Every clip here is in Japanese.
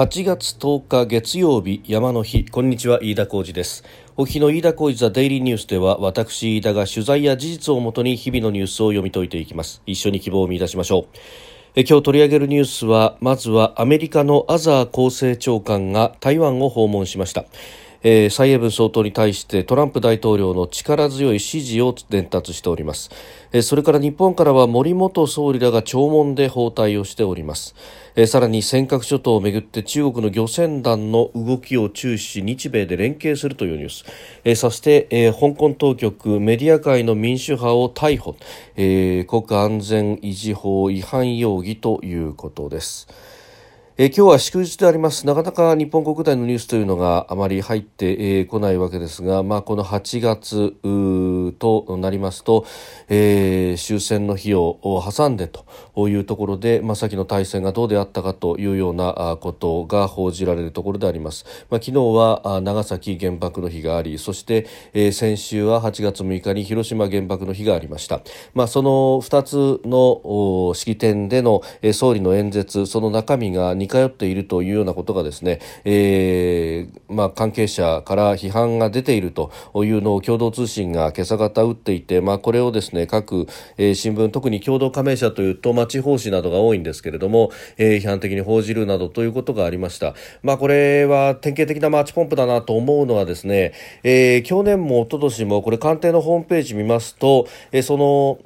8月10日月曜日山の日。こんにちは飯田浩二です。お日の飯田浩二ザデイリーニュースでは私飯田が取材や事実をもとに日々のニュースを読み解いていきます。一緒に希望を見出しましょう。え今日取り上げるニュースはまずはアメリカのアザー厚生長官が台湾を訪問しました。えー、蔡英文総統に対してトランプ大統領の力強い支持を伝達しております、えー、それから日本からは森元総理らが弔問で訪台をしております、えー、さらに尖閣諸島をめぐって中国の漁船団の動きを注視し日米で連携するというニュース、えー、そして、えー、香港当局メディア界の民主派を逮捕、えー、国家安全維持法違反容疑ということです。え、今日は祝日であります。なかなか日本国内のニュースというのがあまり入ってこ、ないわけですが、まあ、この8月となりますと、えー、終戦の日を挟んでというところで、まあ、先の大戦がどうであったかというようなことが報じられるところであります、まあ、昨日は長崎原爆の日がありそして、えー、先週は8月6日に広島原爆の日がありました、まあ、その2つの式典での総理の演説その中身が似通っているというようなことがですね、えー、まあ、関係者から批判が出ているというのを共同通信が今朝方打っていて、まあ、これをですね各、えー、新聞特に共同加盟者というと、まあ、地方紙などが多いんですけれども、えー、批判的に報じるなどということがありました。まあ、これは典型的なマーチポンプだなと思うのはですね、えー、去年も一昨年もこれ官邸のホームページ見ますと、えー、その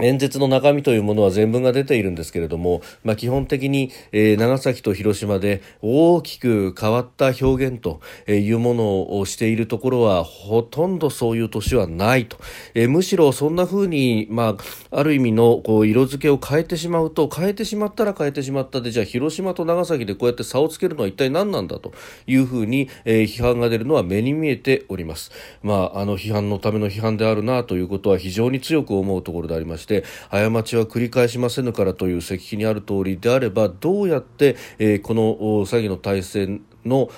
演説の中身というものは全文が出ているんですけれども、まあ、基本的に、えー、長崎と広島で大きく変わった表現というものをしているところはほとんどそういう年はないと、えー、むしろそんな風に、まあ、ある意味のこう色付けを変えてしまうと変えてしまったら変えてしまったでじゃあ広島と長崎でこうやって差をつけるのは一体何なんだというふうに、えー、批判が出るのは目に見えております。まあ、あの批判のための批判であるなということは非常に強く思うところでありましてして過ちは繰り返しませぬからという石碑にある通りであればどうやって、えー、この詐欺の体制の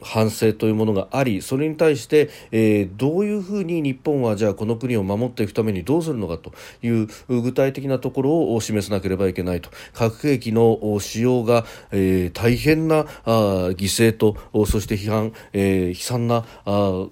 反省というものがありそれに対して、えー、どういうふうに日本はじゃあこの国を守っていくためにどうするのかという具体的なところを示さなければいけないと。核兵器の使用が、えー、大変なあ犠牲とそして批判、えー、悲惨なあ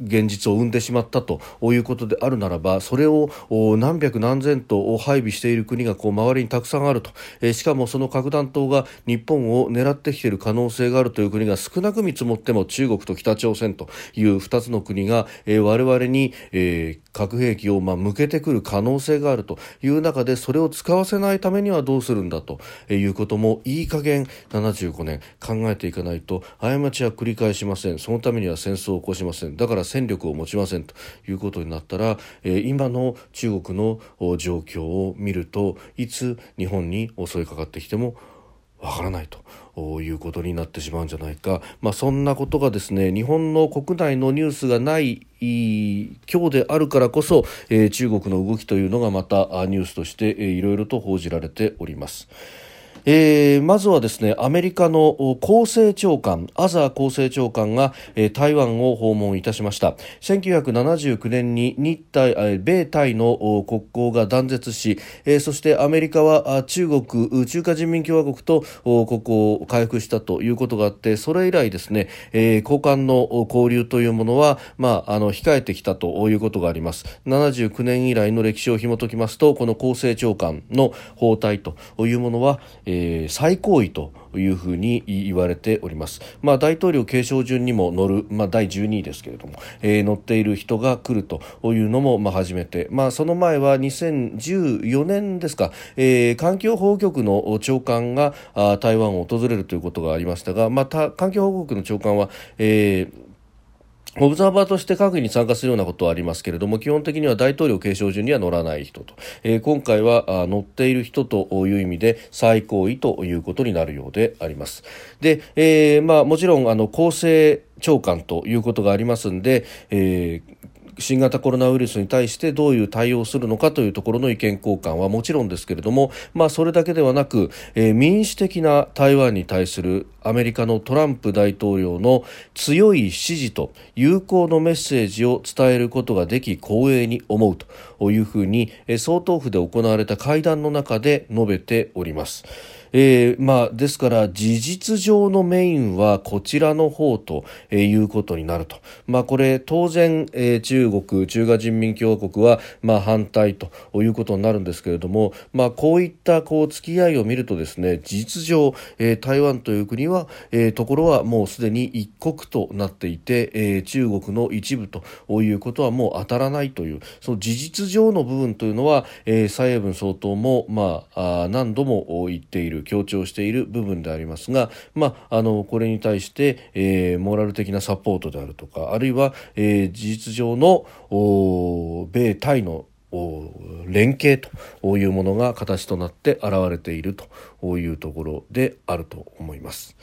現実を生んでしまったということであるならばそれを何百何千と配備している国がこう周りにたくさんあると、えしかもその核弾頭が日本を狙ってきている可能性があるという国が少なく見積もっても中国と北朝鮮という2つの国が、え我々に、え核兵器をまあ向けてくる可能性があるという中でそれを使わせないためにはどうするんだということもいい加減75年考えていかないと過ちは繰り返しません。そのためには戦争を起こしません。だから戦力を持ちませんということになったら、今の中国の状況を見るといつ日本に襲いかかってきてもわからないということになってしまうんじゃないか、まあ、そんなことがですね日本の国内のニュースがない今日であるからこそ、えー、中国の動きというのがまたニュースとして、えー、いろいろと報じられております。えー、まずはですねアメリカの厚生長官アザー厚生長官が、えー、台湾を訪問いたしました。1979年に日台米台の国交が断絶し、えー、そしてアメリカは中国中華人民共和国と国交を回復したということがあってそれ以来ですね、えー、交換の交流というものは、まあ、あの控えてきたということがあります。79年以来の歴史を紐解きますとこの厚生長官の訪台というものは、えー、最高位というふうに言われております。まあ、大統領継承順にも乗る、まあ、第12位ですけれども、えー、乗っている人が来るというのも、まあ、初めて、まあ、その前は2014年ですか、えー、環境保護局の長官があ台湾を訪れるということがありましたが、また環境保護局の長官は、えーオブザーバーとして閣議に参加するようなことはありますけれども基本的には大統領継承順には乗らない人と、えー、今回は乗っている人という意味で最高位ということになるようであります。で、えー、まあ、もちろんあの公正長官ということがありますんで、えー新型コロナウイルスに対してどういう対応をするのかというところの意見交換はもちろんですけれども、まあ、それだけではなく、えー、民主的な台湾に対するアメリカのトランプ大統領の強い支持と友好のメッセージを伝えることができ光栄に思うというふうに、総統府で行われた会談の中で述べております。えー、まあ、ですから事実上のメインはこちらの方と、えー、いうことになると、まあ、これ当然、えー、中国中華人民共和国は、まあ、反対ということになるんですけれども、まあ、こういったこう付き合いを見るとですね事実上、えー、台湾という国は、えー、ところはもうすでに一国となっていて、えー、中国の一部ということはもう当たらないというその事実上の部分というのは、えー、蔡英文総統も、まあ、あ何度も言っている。強調している部分でありますが、まあ、あのこれに対して、えー、モラル的なサポートであるとかあるいは、えー、事実上の米対の連携というものが形となって現れているというところであると思います。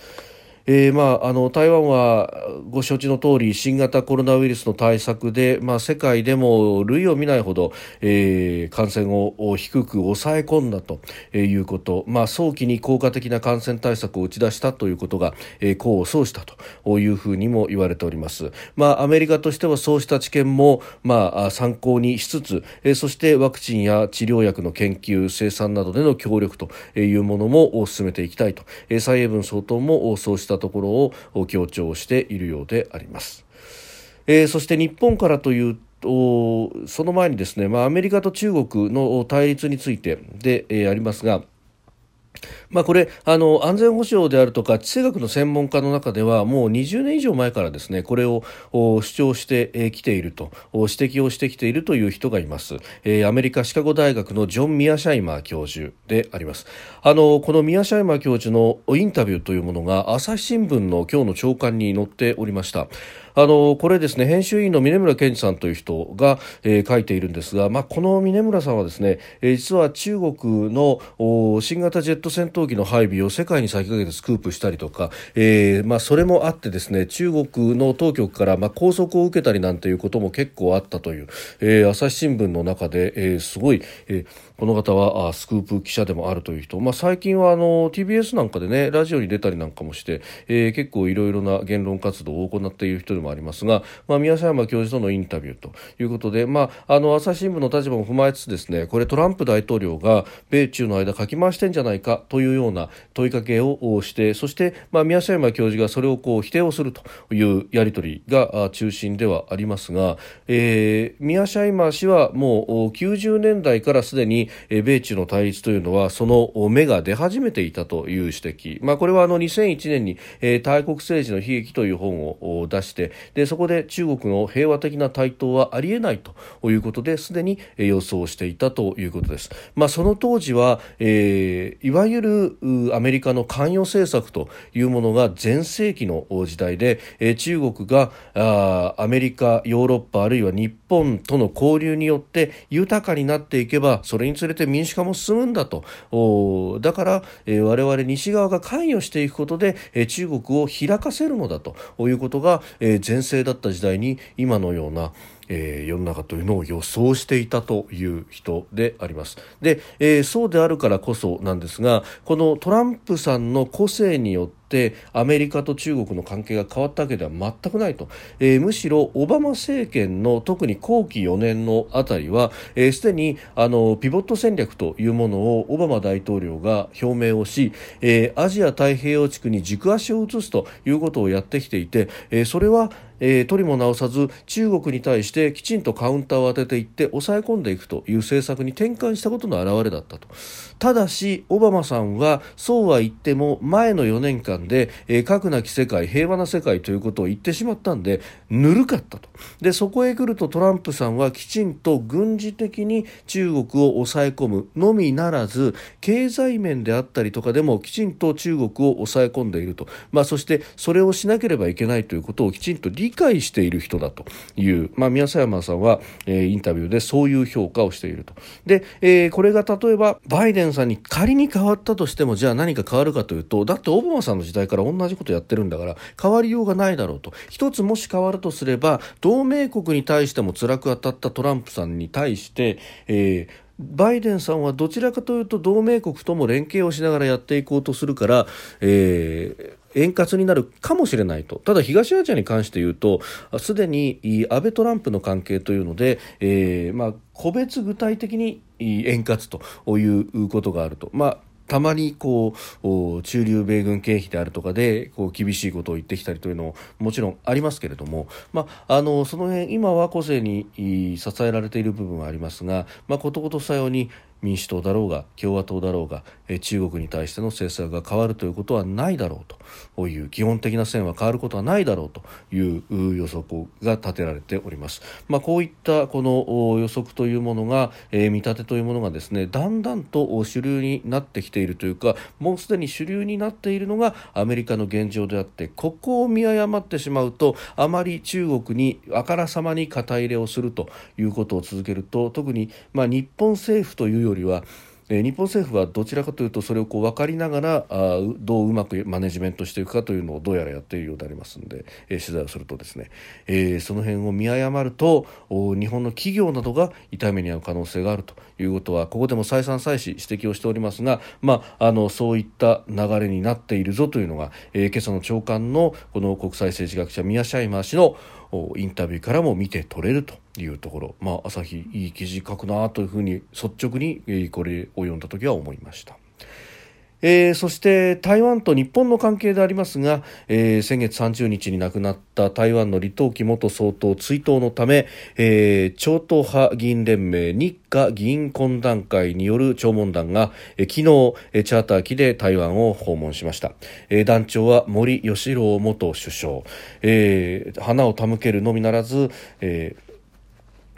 えーまあ、あの台湾はご承知の通り新型コロナウイルスの対策で、まあ、世界でも類を見ないほど、えー、感染を低く抑え込んだということ、まあ、早期に効果的な感染対策を打ち出したということが、えー、功を奏したというふうにも言われております、まあ、アメリカとしてはそうした知見も、まあ、参考にしつつ、えー、そしてワクチンや治療薬の研究生産などでの協力というものも進めていきたいと、蔡英文総統もそうしたところを強調しているようであります。えー、そして日本からというとその前にですね、まあ、アメリカと中国の対立についてで、えー、ありますがまあ、これあの安全保障であるとか地政学の専門家の中ではもう20年以上前からですねこれを主張してきていると指摘をしてきているという人がいます、えー、アメリカシカゴ大学のジョン・ミアシャイマー教授であります。あのこのミアシャイマー教授のインタビューというものが朝日新聞の今日の朝刊に載っておりました。あのこれですね編集員の峰村健二さんという人が、えー、書いているんですが、まあ、この峰村さんはですね、えー、実は中国の新型ジェット戦闘機の配備を世界に先駆けてスクープしたりとか、えーまあ、それもあってですね中国の当局から、まあ、拘束を受けたりなんていうことも結構あったという、えー、朝日新聞の中で、えー、すごい、えー、この方はあスクープ記者でもあるという人、まあ、最近はあの TBS なんかでねラジオに出たりなんかもして、えー、結構いろいろな言論活動を行っている人でもありますが、まあ、宮山教授とのインタビューということで、まあ、あの朝日新聞の立場も踏まえつつですねこれトランプ大統領が米中の間かき回してんじゃないかというような問いかけをしてそして、まあ、宮山教授がそれをこう否定をするというやり取りが中心ではありますが、えー、宮山氏はもう90年代からすでに米中の対立というのはその芽が出始めていたという指摘、まあ、これはあの2001年に、え、大国政治の悲劇という本を出してでそこで中国の平和的な台頭はありえないということですでに予想していたということです。まあ、その当時は、えー、いわゆるアメリカの関与政策というものが全盛期の時代で、え、中国があアメリカヨーロッパあるいは日本との交流によって豊かになっていけばそれにつれて民主化も進むんだと。だから、えー、我々西側が関与していくことで、えー、中国を開かせるのだと。いうことが、えー、前世だった時代に今のようなえー、世の中というのを予想していたという人であります。で、えー、そうであるからこそなんですがこのトランプさんの個性によってアメリカと中国の関係が変わったわけでは全くないと、えー、むしろオバマ政権の特に後期4年のあたりはすで、えー、にあのピボット戦略というものをオバマ大統領が表明をし、えー、アジア太平洋地区に軸足を移すということをやってきていて、えー、それはえー、取りも直さず中国に対してきちんとカウンターを当てていって抑え込んでいくという政策に転換したことの表れだったと。ただしオバマさんはそうは言っても前の4年間で、えー、核なき世界平和な世界ということを言ってしまったんでぬるかったと。でそこへ来るとトランプさんはきちんと軍事的に中国を抑え込むのみならず経済面であったりとかでもきちんと中国を抑え込んでいると、まあ、そしてそれをしなければいけないということをきちんと理理解している人だという、まあ、宮佐山さんは、えー、インタビューでそういう評価をしていると。で、えー、これが例えばバイデンさんに仮に変わったとしてもじゃあ何か変わるかというとだってオバマさんの時代から同じことやってるんだから変わりようがないだろうと一つもし変わるとすれば同盟国に対しても辛く当たったトランプさんに対して、えーバイデンさんはどちらかというと同盟国とも連携をしながらやっていこうとするから、え、円滑になるかもしれないとただ東アジアに関して言うとすでに安倍トランプの関係というので、えーまあ、個別具体的に円滑ということがあると。まあたまにこう中流米軍経費であるとかでこう厳しいことを言ってきたりというのももちろんありますけれども、まあ、あのその辺今は個性に支えられている部分はありますが、まあ、ことごとさように民主党だろうが共和党だろうが中国に対しての政策が変わるということはないだろうという基本的な線は変わることはないだろうという予測が立てられております。まあ、こういったこの予測というものが、えー、見立てというものがですねだんだんと主流になってきているというかもうすでに主流になっているのがアメリカの現状であってここを見誤ってしまうとあまり中国にあからさまに肩入れをするということを続けると特にまあ日本政府というよりはえ日本政府はどちらかというとそれをこう分かりながらあどううまくマネジメントしていくかというのをどうやらやっているようでありますので、え取材をするとですね、え、その辺を見誤ると日本の企業などが痛い目に遭う可能性があるということはここでも再三再四指摘をしておりますが、まあ、あのそういった流れになっているぞというのが、え、今朝の長官のこの国際政治学者宮シャイマー氏のインタビューからも見て取れるというところ、まあ、朝日いい記事書くなというふうに率直にこれを読んだ時は思いました。えー、そして台湾と日本の関係でありますが、えー、先月30日に亡くなった台湾の李登輝元総統追悼のため、えー、超党派議員連盟日華議員懇談会による弔問団が、えー、昨日チャーター機で台湾を訪問しました、えー、団長は森喜朗元首相、えー、花を手向けるのみならず、えー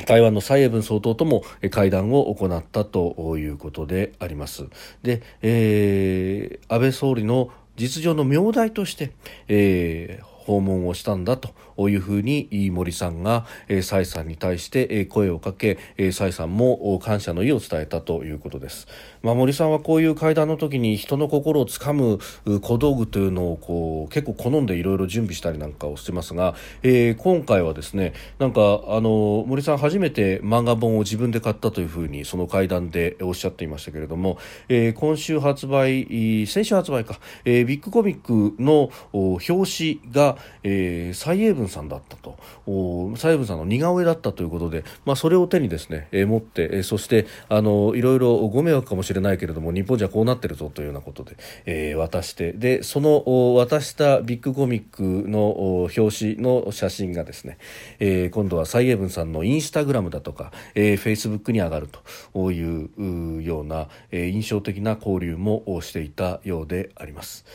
台湾の蔡英文総統とも会談を行ったということであります。で、えー、安倍総理の実情の名代として、えー、訪問をしたんだというふうに森さんが蔡さんに対して声をかけ蔡さんも感謝の意を伝えたということです。まあ、森さんはこういう会談の時に人の心をつかむ小道具というのをこう結構好んでいろいろ準備したりなんかをしてますが、えー、今回はですねなんかあの森さん初めて漫画本を自分で買ったというふうにその会談でおっしゃっていましたけれども、えー、今週発売先週発売か、えー、ビッグコミックの表紙が、えー、蔡英文さんだったと蔡英文さんの似顔絵だったということで、まあ、それを手にですね、えー、持って、えー、そしてあのいろいろご迷惑かもしれないけれども日本じゃこうなってるぞというようなことで、えー、渡してでその渡したビッグコミックの表紙の写真がですね、えー、今度は蔡英文さんのインスタグラムだとか、えー、フェイスブックに上がるというような、えー、印象的な交流もしていたようであります。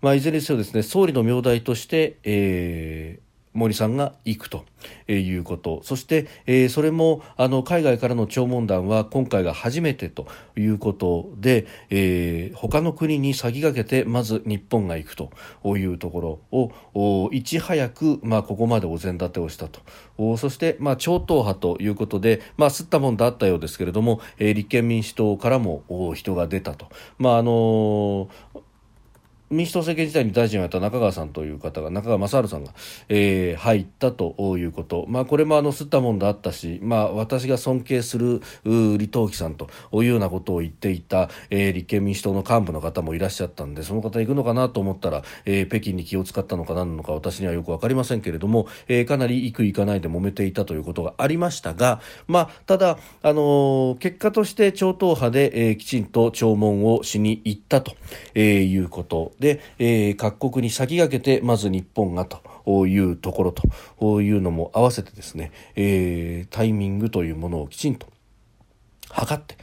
まあ、いずれにせよですね総理の名代として、えー、森さんが行くということそして、えー、それもあの海外からの弔問団は今回が初めてということで、えー、他の国に先駆けてまず日本が行くというところをいち早く、まあ、ここまでお膳立てをしたとそして、まあ、超党派ということで、まあ、吸ったもんだあったようですけれども、えー、立憲民主党からも人が出たと。まああのー民主党政権時代に大臣をやった中川さんという方が中川正治さんが、えー、入ったということ、まあ、これもあの吸ったもんだったし、まあ、私が尊敬する李登輝さんというようなことを言っていた、えー、立憲民主党の幹部の方もいらっしゃったんでその方行くのかなと思ったら、えー、北京に気を使ったのか何なのか私にはよく分かりませんけれども、えー、かなり行く行かないで揉めていたということがありましたが、まあ、ただ、あのー、結果として超党派で、えー、きちんと弔問をしに行ったと、えー、いうこと。で、えー、各国に先駆けてまず日本がというところというのも合わせてですね、えー、タイミングというものをきちんと測って、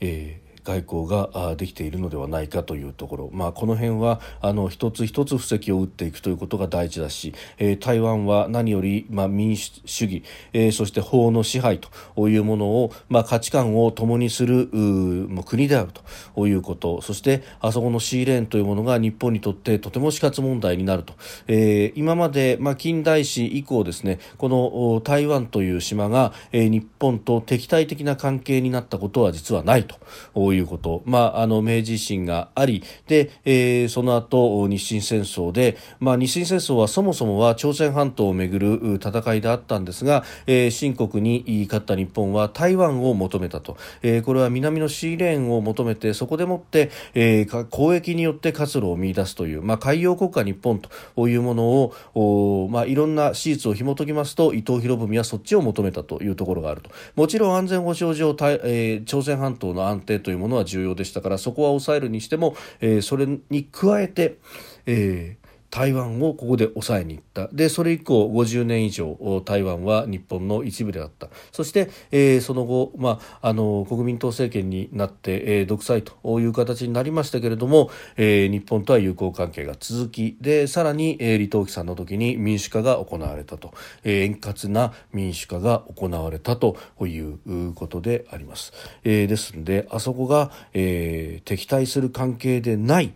えー外交ができているのではないかというところ、まあ、この辺はあの一つ一つ布石を打っていくということが大事だし、えー、台湾は何より、まあ、民主主義、えー、そして法の支配というものを、まあ、価値観を共にする国であるということ。そしてあそこのシーレーンというものが日本にとってとても死活問題になると、えー、今まで、まあ、近代史以降ですねこの台湾という島が、えー、日本と敵対的な関係になったことは実はないといういうこと、まあ、あの明治維新がありで、えー、その後日清戦争で、まあ、日清戦争はそもそもは朝鮮半島をめぐる戦いであったんですが、えー、新国に勝った日本は台湾を求めたと、えー、これは南のシーレーンを求めてそこでもって、えー、交易によって活路を見出すという、まあ、海洋国家日本というものを、まあ、いろんな史実を紐解きますと伊藤博文はそっちを求めたというところがあると。もちろん安全保障上、えー、朝鮮半島の安定というものものは重要でしたからそこは抑えるにしても、えー、それに加えて、えー、台湾をここで抑えに行った。でそれ以降50年以上台湾は日本の一部であった。そして、えー、その後、まあ、あの国民党政権になって、えー、独裁という形になりましたけれども、えー、日本とは友好関係が続きでさらに、えー、李登輝さんの時に民主化が行われたと、えー、円滑な民主化が行われたということであります。えー、ですのであそこが、えー、敵対する関係でない、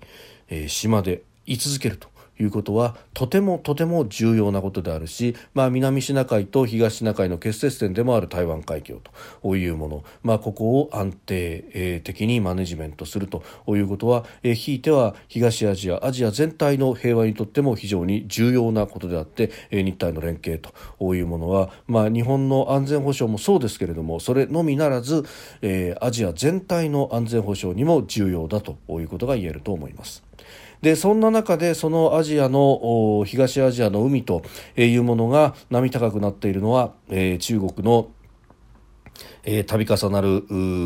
えー、島で居続けると。いうことはとてもとても重要なことであるし、まあ、南シナ海と東シナ海の結節点でもある台湾海峡というもの、まあ、ここを安定的にマネジメントするということは、ひいては東アジアアジア全体の平和にとっても非常に重要なことであって、日台の連携というものは、まあ、日本の安全保障もそうですけれどもそれのみならず、えアジア全体の安全保障にも重要だということが言えると思います。でそんな中でそのアジアの東アジアの海というものが波高くなっているのは、えー、中国のえー、度重なる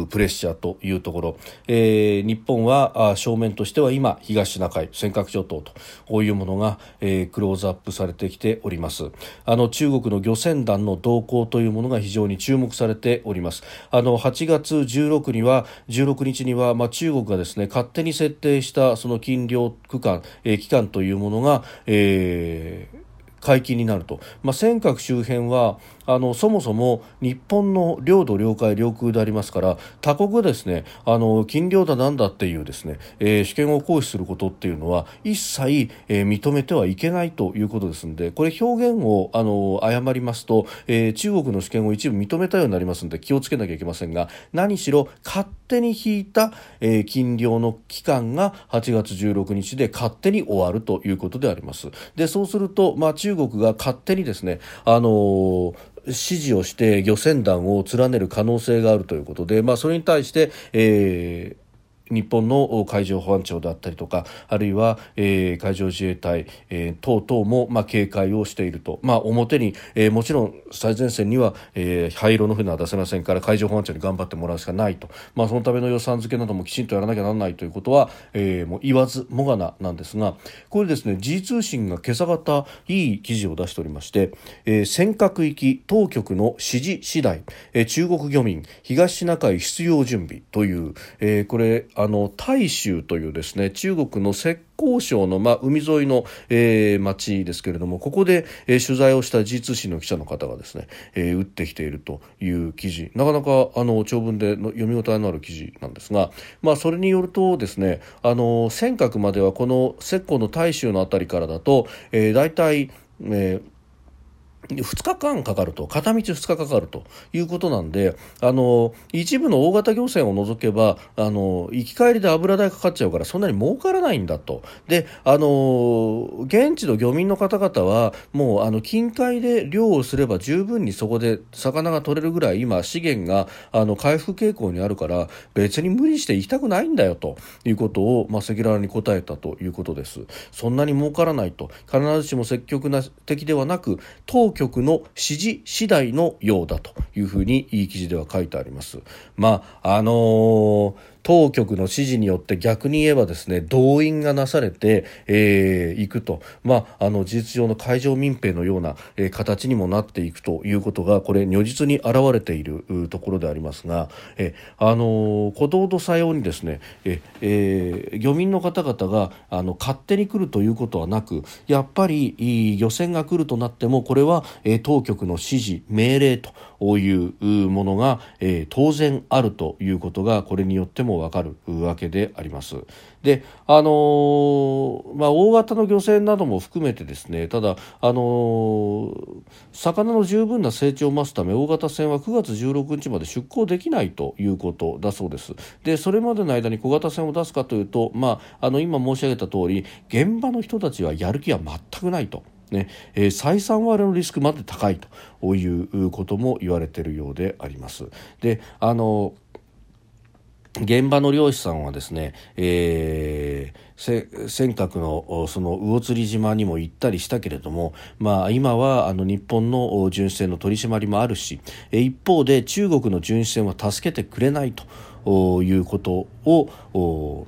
プレッシャーというところ、えー、日本は正面としては今東シナ海尖閣諸島とこういうものが、えー、クローズアップされてきております。あの中国の漁船団の動向というものが非常に注目されております。あの8月16には16日には、まあ、中国がですね勝手に設定したその禁漁区間、えー、期間というものが、えー解禁になると、まあ、尖閣周辺はあのそもそも日本の領土領海領空でありますから他国がですねあの禁漁だなんだっていうですね、えー、主権を行使することっていうのは一切、えー、認めてはいけないということですのでこれ表現をあの誤りますと、えー、中国の主権を一部認めたようになりますので気をつけなきゃいけませんが何しろ勝手に引いた、えー、禁漁の期間が8月16日で勝手に終わるということであります。でそうすると、まあ、中中国が勝手にですねあの指示をして漁船団を連ねる可能性があるということで、まあ、それに対して、えー日本の海上保安庁であったりとかあるいは、えー、海上自衛隊、えー、等々も、まあ、警戒をしていると、まあ、表に、えー、もちろん最前線には、えー、灰色の船は出せませんから海上保安庁に頑張ってもらうしかないと、まあ、そのための予算付けなどもきちんとやらなきゃならないということは、えー、もう言わずもがななんですがこれですね時事通信が今朝方いい記事を出しておりまして、えー、尖閣行き当局の指示次第、えー、中国漁民東シナ海出洋準備という、えー、これああの大州というですね中国の浙江省の、まあ、海沿いの、えー、町ですけれどもここで、えー、取材をした時通信の記者の方がですね、えー、打ってきているという記事。なかなかあの長文での読み応えのある記事なんですが、まあ、それによるとですねあの尖閣まではこの浙江の大州の辺りからだと、えー、大体、えー2日間かかると片道2日かかるということなんであの一部の大型漁船を除けばあの行き帰りで油代かかっちゃうからそんなに儲からないんだと。であの現地の漁民の方々はもうあの近海で漁をすれば十分にそこで魚が取れるぐらい今資源があの回復傾向にあるから別に無理して行きたくないんだよということを、まあ、赤裸々に答えたということです。そんなに儲からないと。必ずしも積極的ではなく当局の指示次第のようだというふうにいい記事では書いてあります。まああのー当局の指示によって逆に言えばですね動員がなされてい、えー、くと、まあ、あの事実上の海上民兵のような、えー、形にもなっていくということがこれ如実に現れているところでありますが、えー、あの鼓動とさようにですね、ええー、漁民の方々があの勝手に来るということはなくやっぱり漁船が来るとなってもこれは、えー、当局の指示命令というものが、えー、当然あるということがこれによってもわかるわけであります。であのー、まあ、大型の漁船なども含めてですねただ、あのー、魚の十分な成長を増すため大型船は9月16日まで出港できないということだそうです。でそれまでの間に小型船を出すかというと、まあ、あの今申し上げた通り現場の人たちはやる気は全くないと。ねえー、採算割れのリスクまで高いということも言われているようであります。であの現場の漁師さんはですね、えー、尖閣のその魚釣島にも行ったりしたけれども、まあ、今はあの日本の巡視船の取り締まりもあるし一方で中国の巡視船は助けてくれないということを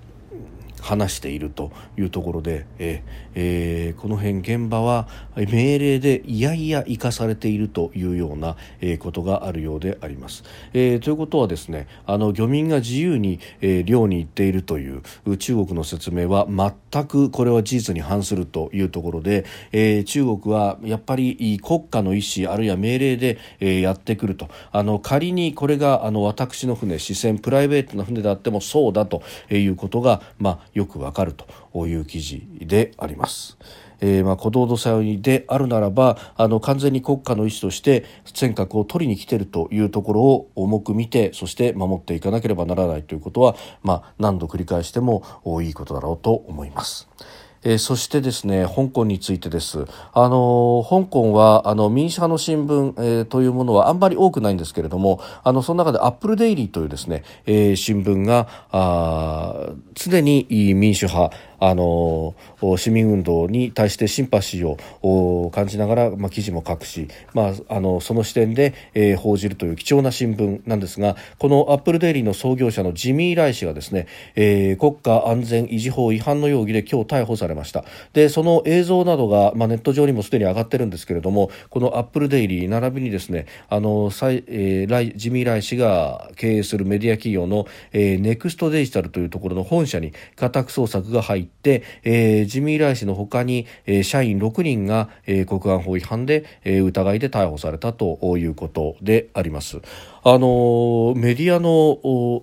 話しているというところで、ええー、この辺現場は命令でいやいや生かされているというような、えー、ことがあるようであります。えー、ということはですねあの漁民が自由に、えー、漁に行っているという中国の説明は全くこれは事実に反するというところで、え、中国はやっぱり国家の意思あるいは命令で、え、やってくるとあの仮にこれがあの私の船視線プライベートな船であってもそうだということが、まあ、よくわかるという記事であります。えー、まあ、小道土祭であるならばあの完全に国家の意思として尖閣を取りに来てるというところを重く見てそして守っていかなければならないということは、まあ、何度繰り返してもいいことだろうと思います。え、そしてですね香港についてです、あの、香港はあの民主派の新聞、え、というものはあんまり多くないんですけれどもあのその中でアップルデイリーというですね、え、新聞があ常に民主派あの市民運動に対してシンパシーを感じながら、まあ、記事も書くし、まあ、あのその視点で、えー、報じるという貴重な新聞なんですがこのアップルデイリーの創業者のジミー・ライ氏がですね、えー、国家安全維持法違反の容疑で今日逮捕されましたでその映像などが、まあ、ネット上にもすでに上がってるんですけれどもこのアップルデイリー並びにですねあのえー、ライジミー・ライ氏が経営するメディア企業の、えー、ネクストデジタルというところの本社に家宅捜索が入って、えー、ジミー・ライ氏のほかに、えー、社員6人が、えー、国安法違反で、えー、疑いで逮捕されたということであります。あの、メディアの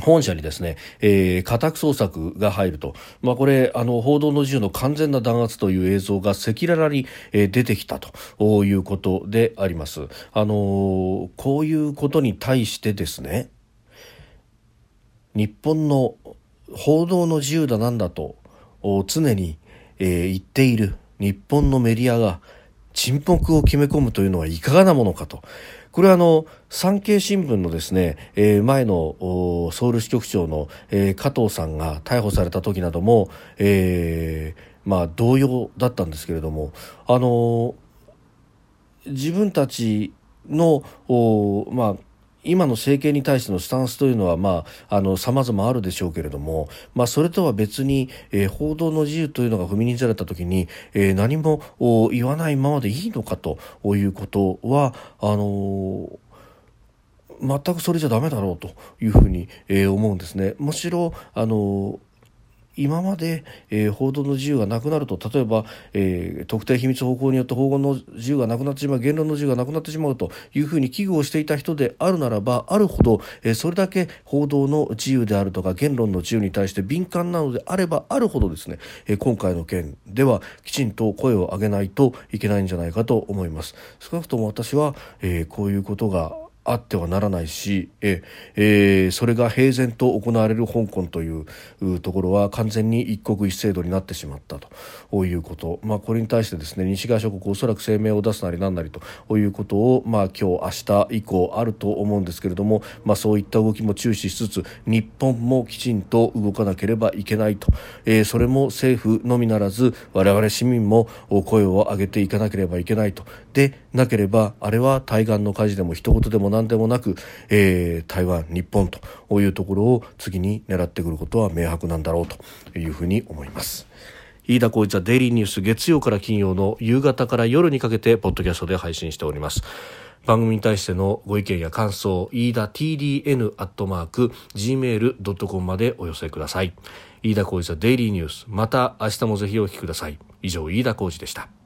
本社にですね、えー、家宅捜索が入ると、まあ、これあの報道の自由の完全な弾圧という映像が赤裸々に、えー、出てきたということであります。あのー、こういうことに対してですね日本の報道の自由だなんだと常に、えー、言っている日本のメディアが沈黙を決め込むというのはいかがなものかと。これはあの産経新聞のですね、えー、前のソウル支局長の、えー、加藤さんが逮捕された時なども、えー、まあ同様だったんですけれどもあの自分たちのまあ今の政権に対してのスタンスというのは、まあ、あの様々あるでしょうけれども、まあ、それとは別に、えー、報道の自由というのが踏みにじられたときに、えー、何も言わないままでいいのかということはあのー全くそれじゃダメだろうというふうに、えー、思うんですね。むしろあの今まで、えー、報道の自由がなくなると例えば、えー、特定秘密保護によって報道の自由がなくなってしまう言論の自由がなくなってしまうというふうに危惧をしていた人であるならばあるほど、えー、それだけ報道の自由であるとか言論の自由に対して敏感なのであればあるほどですね、え、今回の件ではきちんと声を上げないといけないんじゃないかと思います。少なくとも私は、え、こういうことがあってはならないしえ、ー、それが平然と行われる香港というところは完全に一国一制度になってしまったということ、まあ、これに対してですね西側諸国おそらく声明を出すなりなんなりということを、まあ、今日明日以降あると思うんですけれども、まあ、そういった動きも注視しつつ日本もきちんと動かなければいけないと、えー、それも政府のみならず我々市民も声を上げていかなければいけないと。でなければあれは対岸の火事でも一言でも何でもなく、えー、台湾日本というところを次に狙ってくることは明白なんだろうというふうに思います。飯田浩一はデイリーニュース月曜から金曜の夕方から夜にかけてポッドキャストで配信しております。番組に対してのご意見や感想、飯田 TDN アットマーク gmail.com までお寄せください。飯田浩一はデイリーニュース。また明日もぜひお聞きください。以上、飯田浩二でした。